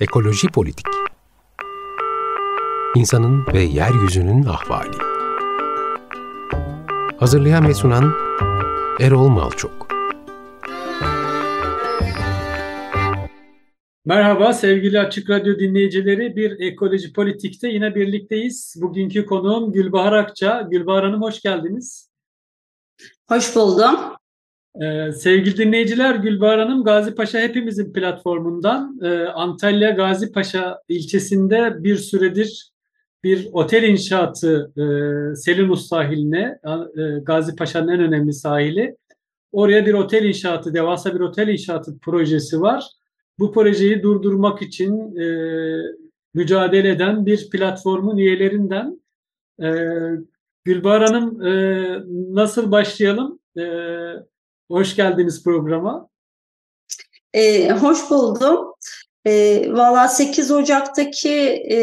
Ekoloji Politik İnsanın ve Yeryüzünün Ahvali Hazırlayan ve sunan Erol Malçok Merhaba sevgili Açık Radyo dinleyicileri. Bir Ekoloji Politik'te yine birlikteyiz. Bugünkü konuğum Gülbahar Akça. Gülbahar Hanım hoş geldiniz. Hoş buldum. Ee, sevgili dinleyiciler, Gülbahar Hanım Gazi Paşa Hepimizin platformundan e, Antalya Gazi Paşa ilçesinde bir süredir bir otel inşaatı e, Selinus sahiline, e, Gazi Paşa'nın en önemli sahili. Oraya bir otel inşaatı, devasa bir otel inşaatı projesi var. Bu projeyi durdurmak için e, mücadele eden bir platformun üyelerinden. E, Gülbahar Hanım, e, nasıl başlayalım? E, Hoş geldiniz programa. Ee, hoş buldum. Ee, Valla 8 Ocak'taki e,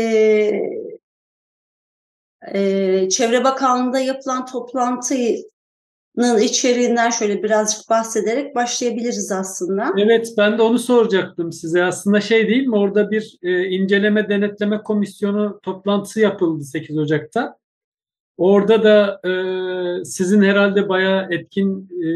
e, Çevre Bakanlığı'nda yapılan toplantının içeriğinden şöyle birazcık bahsederek başlayabiliriz aslında. Evet ben de onu soracaktım size. Aslında şey değil mi orada bir e, inceleme denetleme komisyonu toplantısı yapıldı 8 Ocak'ta. Orada da e, sizin herhalde bayağı etkin e,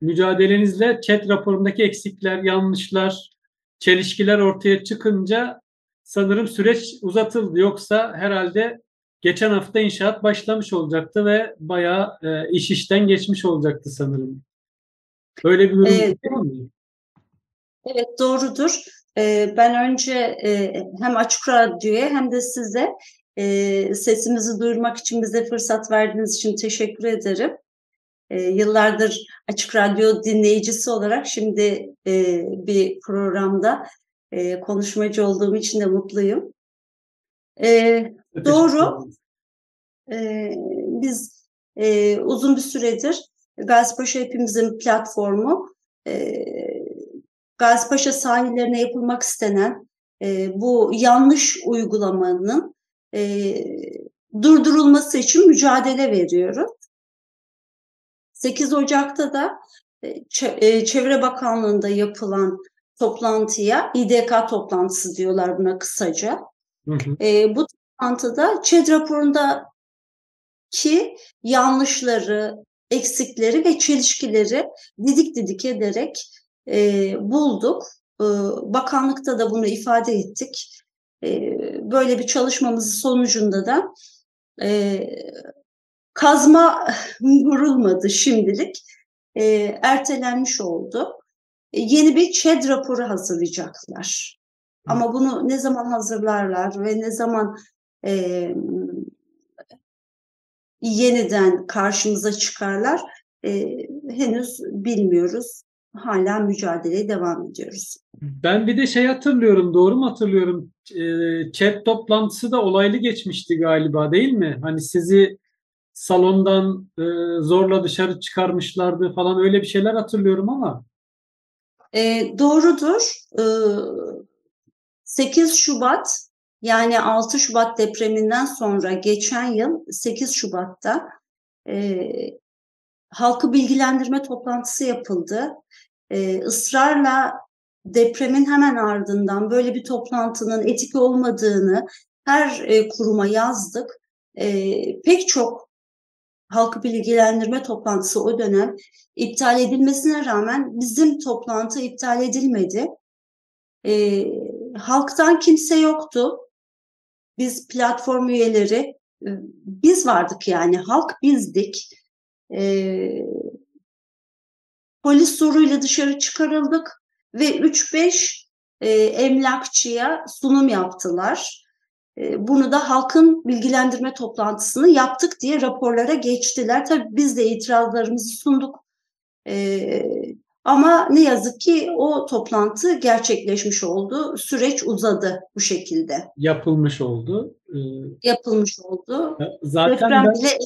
mücadelenizle chat raporundaki eksikler, yanlışlar, çelişkiler ortaya çıkınca sanırım süreç uzatıldı. Yoksa herhalde geçen hafta inşaat başlamış olacaktı ve bayağı e, iş işten geçmiş olacaktı sanırım. Öyle bir durum evet. değil mi? Evet doğrudur. Ee, ben önce e, hem Açık Radyo'ya hem de size e, sesimizi duyurmak için bize fırsat verdiğiniz için teşekkür ederim. E, yıllardır Açık Radyo dinleyicisi olarak şimdi e, bir programda e, konuşmacı olduğum için de mutluyum. E, doğru. E, biz e, uzun bir süredir Gazipaşa Hepimizin platformu e, Gazipaşa sahillerine yapılmak istenen e, bu yanlış uygulamanın e, durdurulması için mücadele veriyoruz. 8 Ocak'ta da e, Çevre Bakanlığı'nda yapılan toplantıya İDK toplantısı diyorlar buna kısaca. Hı hı. E, bu toplantıda ÇED raporundaki yanlışları, eksikleri ve çelişkileri didik didik ederek e, bulduk. E, bakanlıkta da bunu ifade ettik böyle bir çalışmamızın sonucunda da e, kazma vurulmadı şimdilik. E, ertelenmiş oldu. E, yeni bir ÇED raporu hazırlayacaklar. Ama bunu ne zaman hazırlarlar ve ne zaman e, yeniden karşımıza çıkarlar e, henüz bilmiyoruz hala mücadeleye devam ediyoruz. Ben bir de şey hatırlıyorum, doğru mu hatırlıyorum? E, chat toplantısı da olaylı geçmişti galiba değil mi? Hani sizi salondan e, zorla dışarı çıkarmışlardı falan öyle bir şeyler hatırlıyorum ama. E, doğrudur. E, 8 Şubat yani 6 Şubat depreminden sonra geçen yıl 8 Şubat'ta e, halkı bilgilendirme toplantısı yapıldı. Ee, ısrarla depremin hemen ardından böyle bir toplantının etik olmadığını her e, kuruma yazdık. E, pek çok halkı bilgilendirme toplantısı o dönem iptal edilmesine rağmen bizim toplantı iptal edilmedi. E, halktan kimse yoktu. Biz platform üyeleri, e, biz vardık yani halk bizdik. E, polis zoruyla dışarı çıkarıldık ve 3-5 e, emlakçıya sunum yaptılar. E, bunu da halkın bilgilendirme toplantısını yaptık diye raporlara geçtiler. Tabii biz de itirazlarımızı sunduk. E, ama ne yazık ki o toplantı gerçekleşmiş oldu. Süreç uzadı bu şekilde. Yapılmış oldu. Ee, Yapılmış oldu. Zaten Deprem ben... bile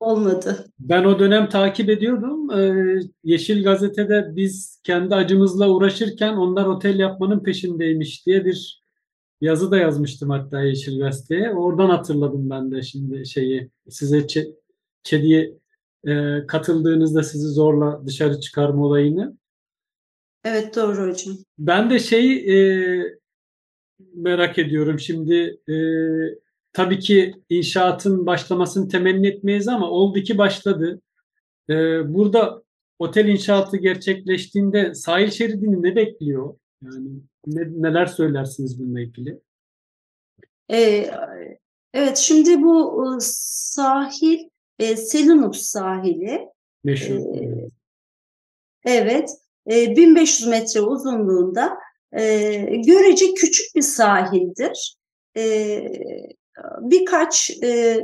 olmadı. Ben o dönem takip ediyordum. Ee, Yeşil Gazete'de biz kendi acımızla uğraşırken onlar otel yapmanın peşindeymiş diye bir yazı da yazmıştım hatta Yeşil Gazete'ye. Oradan hatırladım ben de şimdi şeyi size ÇEDİ'ye e, katıldığınızda sizi zorla dışarı çıkarma olayını. Evet doğru hocam. Ben de şey e, merak ediyorum. Şimdi e, tabii ki inşaatın başlamasını temenni etmeyiz ama oldu ki başladı. E, burada otel inşaatı gerçekleştiğinde sahil şeridini ne bekliyor? Yani ne, neler söylersiniz bununla ilgili? Ee, evet, şimdi bu e, sahil e, Selinus sahili. Meşhur. Ee, evet, e, 1500 metre uzunluğunda e, görece küçük bir sahildir. E, birkaç e,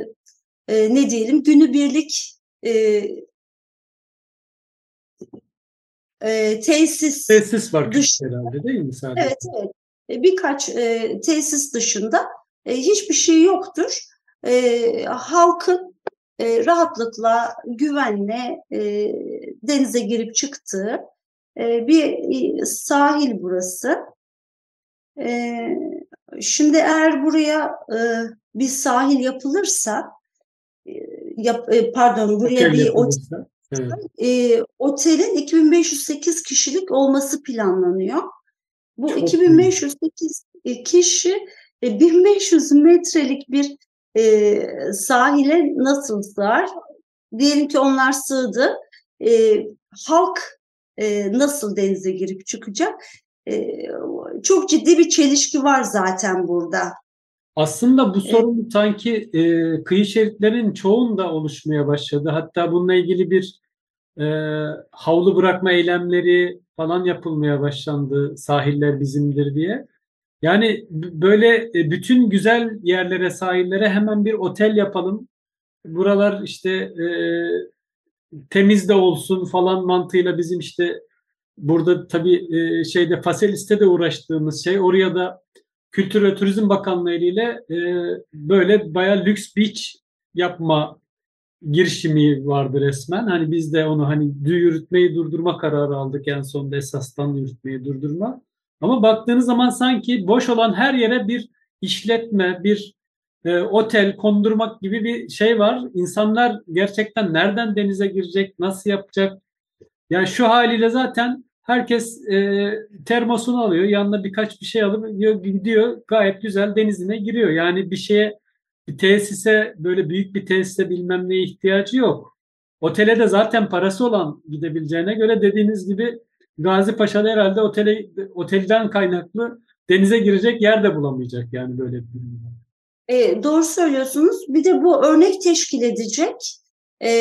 e, ne diyelim günübirlik e, e, tesis tesis var dış, herhalde değil mi sadece? Evet evet. E, birkaç e, tesis dışında e, hiçbir şey yoktur. E, halkın e, rahatlıkla, güvenle e, denize girip çıktığı e, bir e, sahil burası. E, şimdi eğer buraya e, bir sahil yapılırsa, e, yap, e, pardon buraya otel bir otel, evet. e, otelin 2508 kişilik olması planlanıyor. Bu Çok 2508 iyi. kişi 1500 metrelik bir e, sahile nasıl sığar? Diyelim ki onlar sığdı. E, halk e, nasıl denize girip çıkacak? E, çok ciddi bir çelişki var zaten burada. Aslında bu sorun sanki e, kıyı şeritlerinin çoğunda oluşmaya başladı. Hatta bununla ilgili bir e, havlu bırakma eylemleri falan yapılmaya başlandı. Sahiller bizimdir diye. Yani böyle e, bütün güzel yerlere, sahillere hemen bir otel yapalım. Buralar işte e, temiz de olsun falan mantığıyla bizim işte burada tabii e, şeyde Faselis'te de uğraştığımız şey oraya da Kültür ve Turizm Bakanlığı ile e, böyle bayağı lüks beach yapma girişimi vardı resmen. Hani biz de onu hani yürütmeyi durdurma kararı aldık en sonunda esastan yürütmeyi durdurma. Ama baktığınız zaman sanki boş olan her yere bir işletme, bir e, otel kondurmak gibi bir şey var. İnsanlar gerçekten nereden denize girecek, nasıl yapacak? Yani şu haliyle zaten herkes e, termosunu alıyor, yanına birkaç bir şey alıp gidiyor, gayet güzel denizine giriyor. Yani bir şeye, bir tesise, böyle büyük bir tesise bilmem neye ihtiyacı yok. Otele de zaten parası olan gidebileceğine göre dediğiniz gibi Gazi Paşa'da herhalde otele, otelden kaynaklı denize girecek yer de bulamayacak yani böyle bir durumda. E, doğru söylüyorsunuz. Bir de bu örnek teşkil edecek. E,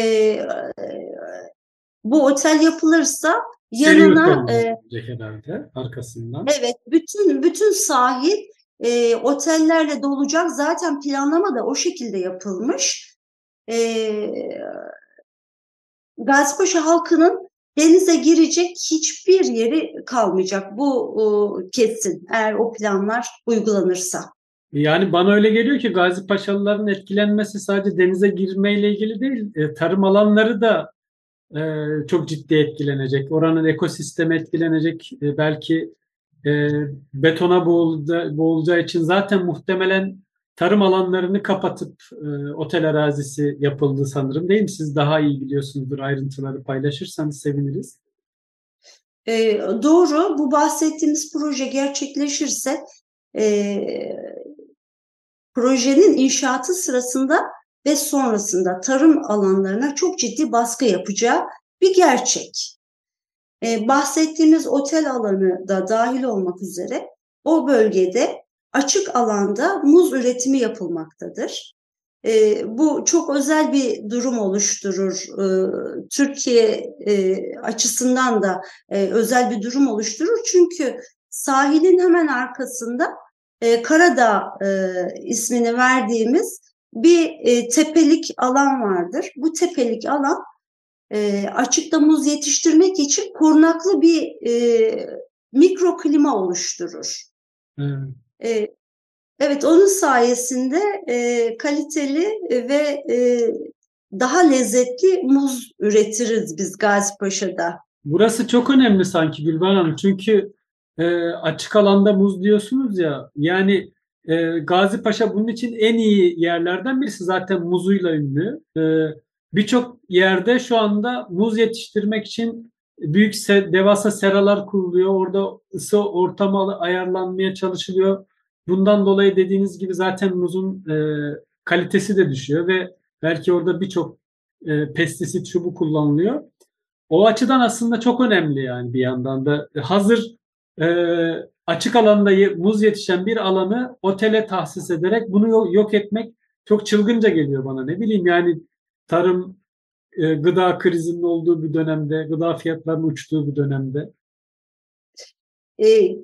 bu otel yapılırsa yanına e, herhalde arkasından. Evet, bütün bütün sahil e, otellerle dolacak. Zaten planlama da o şekilde yapılmış. E, Gazipaşa halkının denize girecek hiçbir yeri kalmayacak. Bu o, kesin eğer o planlar uygulanırsa. Yani bana öyle geliyor ki Gazi Paşalıların etkilenmesi sadece denize girmeyle ilgili değil, e, tarım alanları da e, çok ciddi etkilenecek. Oranın ekosistemi etkilenecek. E, belki e, betona boğulacağı, için zaten muhtemelen tarım alanlarını kapatıp otel arazisi yapıldı sanırım değil mi? Siz daha iyi biliyorsunuzdur ayrıntıları paylaşırsanız seviniriz. E, doğru. Bu bahsettiğimiz proje gerçekleşirse e, projenin inşaatı sırasında ve sonrasında tarım alanlarına çok ciddi baskı yapacağı bir gerçek. E, bahsettiğimiz otel alanı da dahil olmak üzere o bölgede açık alanda muz üretimi yapılmaktadır. E, bu çok özel bir durum oluşturur. E, Türkiye e, açısından da e, özel bir durum oluşturur. Çünkü sahilin hemen arkasında e, Karadağ e, ismini verdiğimiz bir e, tepelik alan vardır. Bu tepelik alan e, açıkta muz yetiştirmek için korunaklı bir e, mikroklima oluşturur. Hmm. E, evet, onun sayesinde e, kaliteli ve e, daha lezzetli muz üretiriz biz Gazipaşa'da. Burası çok önemli sanki Gülben Hanım. Çünkü e, açık alanda muz diyorsunuz ya. Yani e, Gazi Paşa bunun için en iyi yerlerden birisi. Zaten muzuyla ünlü. E, Birçok yerde şu anda muz yetiştirmek için büyük se devasa seralar kuruluyor. Orada ısı ortamı ayarlanmaya çalışılıyor. bundan dolayı dediğiniz gibi zaten muzun e, kalitesi de düşüyor ve belki orada birçok e, pestisit şu bu kullanılıyor. O açıdan aslında çok önemli yani bir yandan da. Hazır e, açık alanda muz yetişen bir alanı otele tahsis ederek bunu yok etmek çok çılgınca geliyor bana. Ne bileyim yani tarım, e, gıda krizinin olduğu bir dönemde, gıda fiyatlarının uçtuğu bir dönemde. E,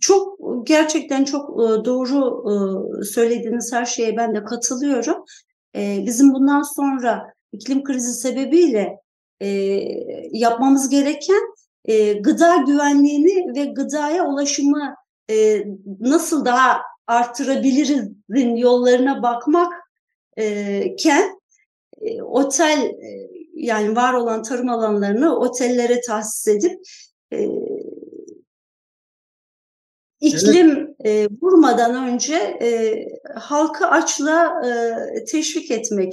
çok gerçekten çok e, doğru e, söylediğiniz her şeye ben de katılıyorum. E, bizim bundan sonra iklim krizi sebebiyle e, yapmamız gereken e, gıda güvenliğini ve gıdaya ulaşımı e, nasıl daha artırabilirizin yollarına bakmak e, ken e, otel e, yani var olan tarım alanlarını otellere tahsis edip e, iklim evet. e, vurmadan önce e, halkı açla e, teşvik etmek,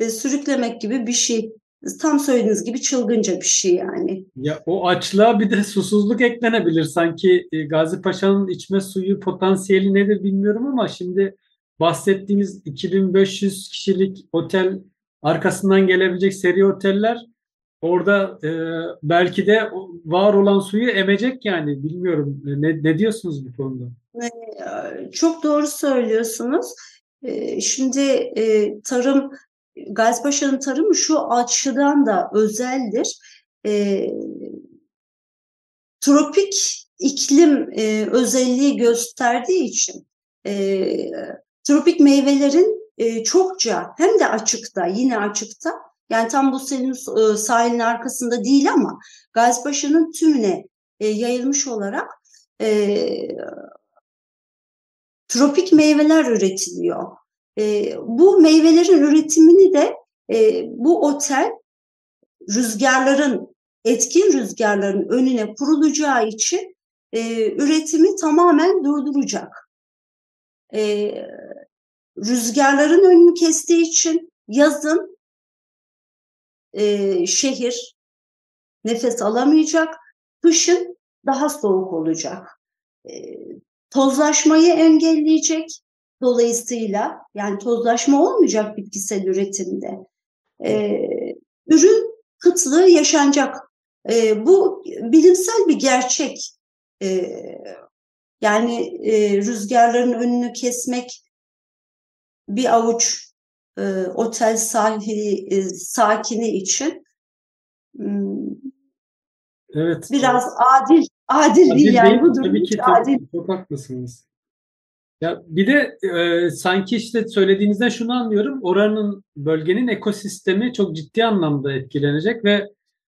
e, sürüklemek gibi bir şey tam söylediğiniz gibi çılgınca bir şey yani. Ya o açlığa bir de susuzluk eklenebilir. Sanki e, Gazi Paşa'nın içme suyu potansiyeli nedir bilmiyorum ama şimdi bahsettiğimiz 2500 kişilik otel arkasından gelebilecek seri oteller orada e, belki de var olan suyu emecek yani bilmiyorum. E, ne, ne diyorsunuz bu konuda? E, çok doğru söylüyorsunuz. Şimdi tarım Gazipaşa'nın tarımı şu açıdan da özeldir. E, tropik iklim e, özelliği gösterdiği için e, tropik meyvelerin e, çokça hem de açıkta yine açıkta yani tam bu senin e, sahilin arkasında değil ama Gazipaşa'nın tümüne e, yayılmış olarak e, tropik meyveler üretiliyor. E, bu meyvelerin üretimini de e, bu otel rüzgarların, etkin rüzgarların önüne kurulacağı için e, üretimi tamamen durduracak. E, rüzgarların önünü kestiği için yazın e, şehir nefes alamayacak, kışın daha soğuk olacak. E, tozlaşmayı engelleyecek, Dolayısıyla yani tozlaşma olmayacak bitkisel üretimde. E, ürün kıtlığı yaşanacak. E, bu bilimsel bir gerçek. E, yani e, rüzgarların önünü kesmek bir avuç e, otel sahili e, sakini için hmm, evet biraz adil adil, adil değil yani bu durum tabii ki, adil. Çok haklısınız. Ya bir de e, sanki işte söylediğinizden şunu anlıyorum. Oranın bölgenin ekosistemi çok ciddi anlamda etkilenecek ve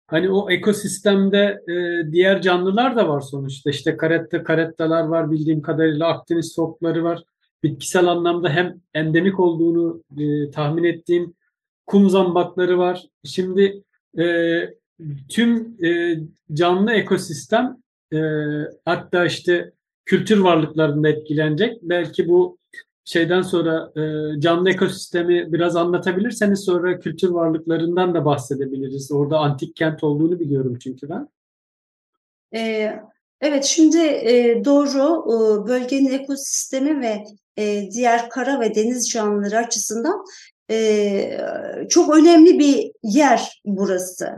hani o ekosistemde e, diğer canlılar da var sonuçta. İşte karette karettalar var bildiğim kadarıyla Akdeniz sokları var. Bitkisel anlamda hem endemik olduğunu e, tahmin ettiğim kum zambakları var. Şimdi e, tüm e, canlı ekosistem e, hatta işte kültür varlıklarında etkilenecek. Belki bu şeyden sonra e, canlı ekosistemi biraz anlatabilirseniz sonra kültür varlıklarından da bahsedebiliriz. Orada antik kent olduğunu biliyorum çünkü ben. Ee, evet şimdi e, doğru e, bölgenin ekosistemi ve e, diğer kara ve deniz canlıları açısından e, çok önemli bir yer burası.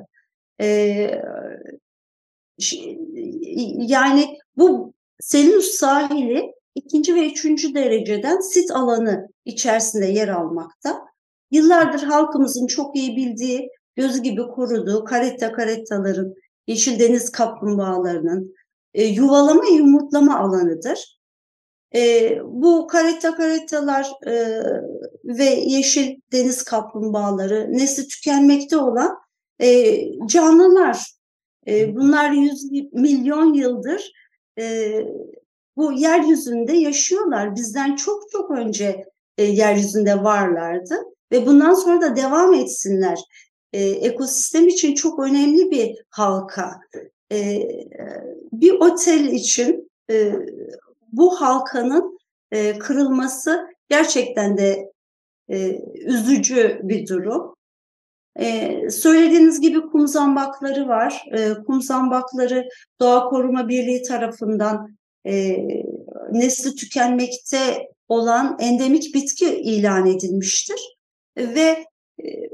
E, yani bu Selinus sahili ikinci ve üçüncü dereceden sit alanı içerisinde yer almakta. Yıllardır halkımızın çok iyi bildiği, göz gibi koruduğu karetta karettaların, yeşil deniz kaplumbağalarının e, yuvalama yumurtlama alanıdır. E, bu karetta karettalar e, ve yeşil deniz kaplumbağaları nesli tükenmekte olan e, canlılar. E, bunlar yüz milyon yıldır e, bu yeryüzünde yaşıyorlar. Bizden çok çok önce e, yeryüzünde varlardı ve bundan sonra da devam etsinler. E, ekosistem için çok önemli bir halka. E, bir otel için e, bu halkanın e, kırılması gerçekten de e, üzücü bir durum. Ee, söylediğiniz gibi kum zambakları var. Ee, kum zambakları Doğa Koruma Birliği tarafından e, nesli tükenmekte olan endemik bitki ilan edilmiştir. Ve e,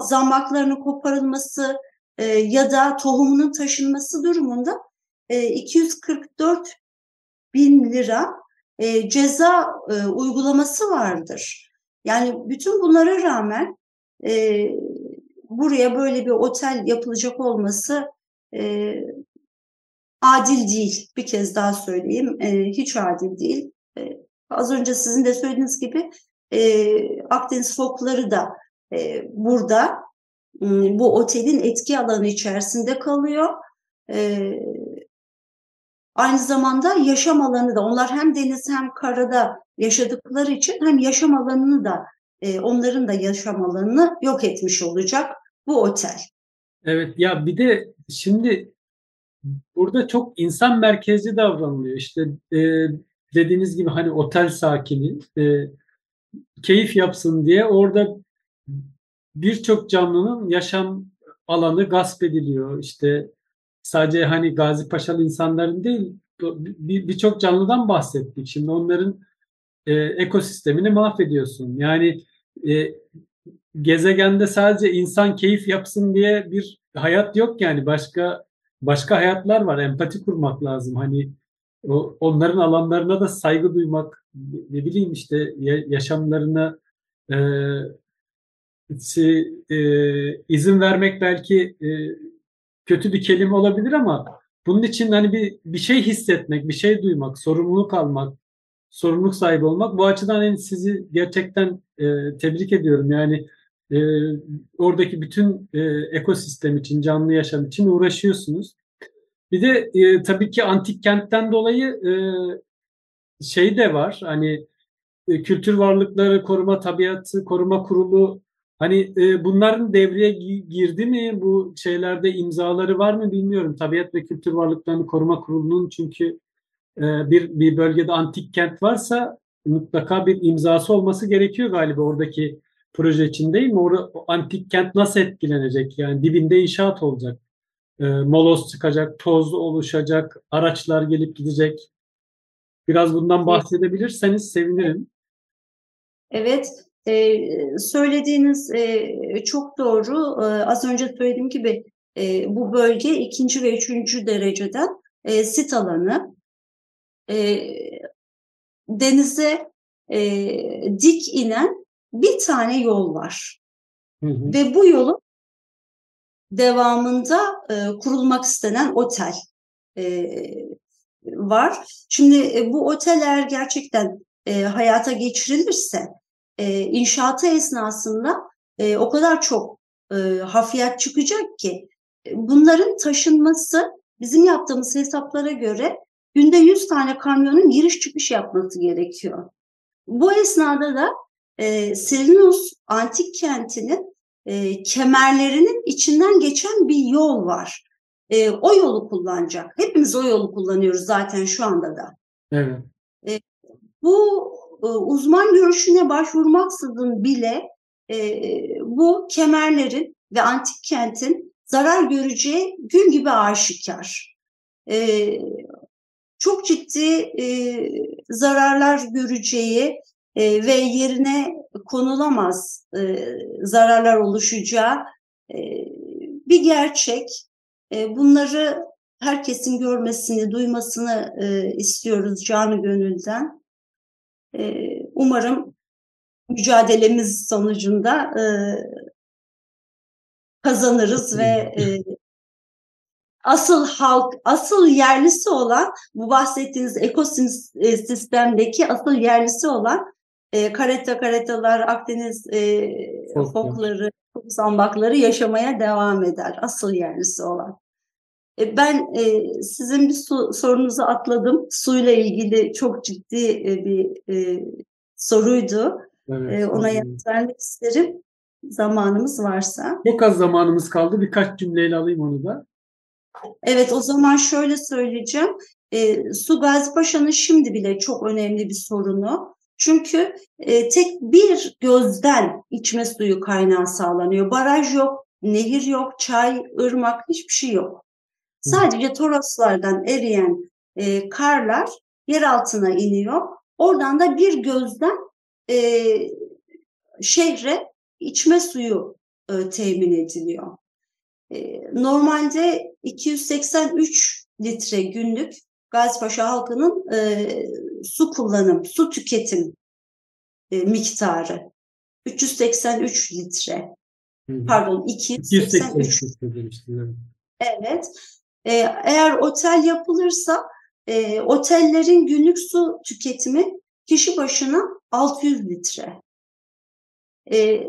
zambaklarının koparılması e, ya da tohumunun taşınması durumunda e, 244 bin lira e, ceza e, uygulaması vardır. Yani bütün bunlara rağmen e, buraya böyle bir otel yapılacak olması e, adil değil. Bir kez daha söyleyeyim. E, hiç adil değil. E, az önce sizin de söylediğiniz gibi e, Akdeniz fokları da e, burada e, bu otelin etki alanı içerisinde kalıyor. E, aynı zamanda yaşam alanı da onlar hem deniz hem karada yaşadıkları için hem yaşam alanını da e, onların da yaşam alanını yok etmiş olacak bu otel. Evet ya bir de şimdi burada çok insan merkezli davranılıyor. İşte e, dediğiniz gibi hani otel sakini e, keyif yapsın diye orada birçok canlının yaşam alanı gasp ediliyor. İşte sadece hani Gazi Paşalı insanların değil birçok bir canlıdan bahsettik. Şimdi onların e, ekosistemini mahvediyorsun. Yani e, gezegende sadece insan keyif yapsın diye bir hayat yok yani başka başka hayatlar var. Empati kurmak lazım. Hani o, onların alanlarına da saygı duymak, ne bileyim işte yaşamlarına e, e, izin vermek belki e, kötü bir kelime olabilir ama bunun için hani bir bir şey hissetmek, bir şey duymak, sorumluluk almak, sorumluluk sahibi olmak bu açıdan yani sizi gerçekten e, tebrik ediyorum. Yani e, oradaki bütün e, ekosistem için, canlı yaşam için uğraşıyorsunuz. Bir de e, tabii ki antik kentten dolayı e, şey de var. Hani e, kültür varlıkları koruma tabiatı koruma kurulu hani e, bunların devreye girdi mi? Bu şeylerde imzaları var mı bilmiyorum. Tabiat ve Kültür Varlıklarını Koruma Kurulu'nun çünkü bir bir bölgede antik kent varsa mutlaka bir imzası olması gerekiyor galiba oradaki proje için değil mi? Orada antik kent nasıl etkilenecek? Yani dibinde inşaat olacak. E, moloz çıkacak, toz oluşacak, araçlar gelip gidecek. Biraz bundan bahsedebilirseniz sevinirim. Evet, e, söylediğiniz e, çok doğru. E, az önce söylediğim gibi e, bu bölge ikinci ve üçüncü dereceden e, sit alanı. E, denize e, dik inen bir tane yol var. Hı hı. Ve bu yolun devamında e, kurulmak istenen otel e, var. Şimdi e, bu oteller gerçekten e, hayata geçirilirse e, inşaatı esnasında e, o kadar çok e, hafriyat çıkacak ki e, bunların taşınması bizim yaptığımız hesaplara göre günde 100 tane kamyonun giriş çıkış yapması gerekiyor. Bu esnada da e, Selinus antik kentinin e, kemerlerinin içinden geçen bir yol var. E, o yolu kullanacak. Hepimiz o yolu kullanıyoruz zaten şu anda da. Evet. E, bu e, uzman görüşüne başvurmaksızın bile e, bu kemerlerin ve antik kentin zarar göreceği gün gibi aşikar. E, çok ciddi e, zararlar göreceği e, ve yerine konulamaz e, zararlar oluşacağı e, bir gerçek. E, bunları herkesin görmesini, duymasını e, istiyoruz canı gönülden. E, umarım mücadelemiz sonucunda e, kazanırız ve e, asıl halk, asıl yerlisi olan bu bahsettiğiniz ekosistemdeki asıl yerlisi olan e, karetta karetalar, Akdeniz e, fokları, zambakları yaşamaya devam eder. Asıl yerlisi olan. E, ben e, sizin bir su, sorunuzu atladım. Suyla ilgili çok ciddi e, bir e, soruydu. Evet, e, ona yanıt vermek isterim. Zamanımız varsa. Çok az zamanımız kaldı. Birkaç cümleyle alayım onu da. Evet o zaman şöyle söyleyeceğim. E, Su Gazi Paşa'nın şimdi bile çok önemli bir sorunu. Çünkü e, tek bir gözden içme suyu kaynağı sağlanıyor. Baraj yok, nehir yok, çay, ırmak hiçbir şey yok. Sadece Toroslardan eriyen e, karlar yer altına iniyor. Oradan da bir gözden e, şehre içme suyu e, temin ediliyor. Normalde 283 litre günlük Gazipaşa halkının e, su kullanım, su tüketim e, miktarı. 383 litre. Hı. Pardon 283. 283 evet. E, eğer otel yapılırsa e, otellerin günlük su tüketimi kişi başına 600 litre. E,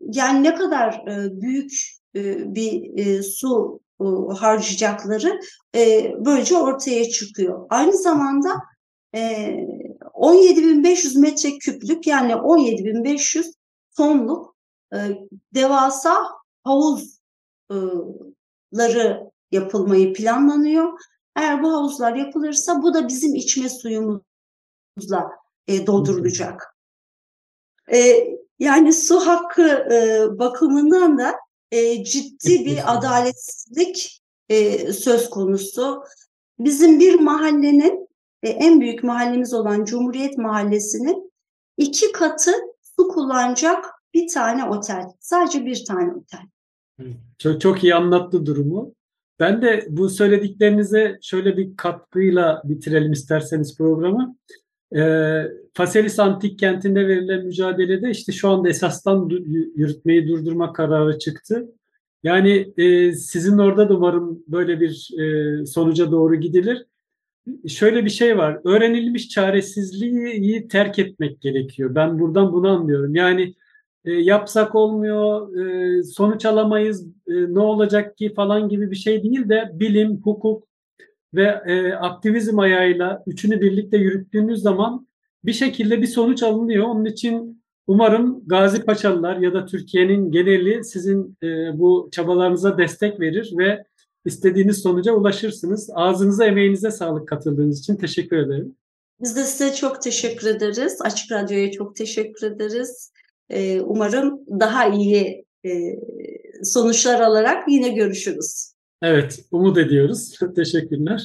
yani ne kadar e, büyük e, bir e, su e, harcayacakları e, böylece ortaya çıkıyor. Aynı zamanda e, 17.500 metreküplük yani 17.500 tonluk e, devasa havuzları yapılmayı planlanıyor. Eğer bu havuzlar yapılırsa bu da bizim içme suyumuzla e, doldurulacak. E, yani su hakkı e, bakımından da e, ciddi bir adaletsizlik e, söz konusu. Bizim bir mahallenin e, en büyük mahallemiz olan Cumhuriyet Mahallesi'nin iki katı su kullanacak bir tane otel. Sadece bir tane otel. Çok, çok iyi anlattı durumu. Ben de bu söylediklerinize şöyle bir katkıyla bitirelim isterseniz programı. E, Faselis Antik Kenti'nde verilen mücadelede işte şu anda esastan yürütmeyi durdurma kararı çıktı. Yani e, sizin orada da umarım böyle bir e, sonuca doğru gidilir. Şöyle bir şey var. Öğrenilmiş çaresizliği terk etmek gerekiyor. Ben buradan bunu anlıyorum. Yani e, yapsak olmuyor, e, sonuç alamayız, e, ne olacak ki falan gibi bir şey değil de bilim, hukuk, ve e, aktivizm ayağıyla üçünü birlikte yürüttüğünüz zaman bir şekilde bir sonuç alınıyor. Onun için umarım Gazi Paşalılar ya da Türkiye'nin geneli sizin e, bu çabalarınıza destek verir ve istediğiniz sonuca ulaşırsınız. Ağzınıza, emeğinize sağlık katıldığınız için teşekkür ederim. Biz de size çok teşekkür ederiz. Açık Radyo'ya çok teşekkür ederiz. Ee, umarım daha iyi e, sonuçlar alarak yine görüşürüz. Evet, umut ediyoruz. Teşekkürler.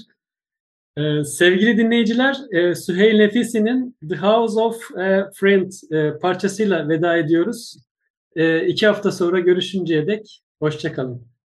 Ee, sevgili dinleyiciler, e, Süheyl Nefisi'nin The House of a Friend e, parçasıyla veda ediyoruz. E, iki hafta sonra görüşünceye dek hoşçakalın.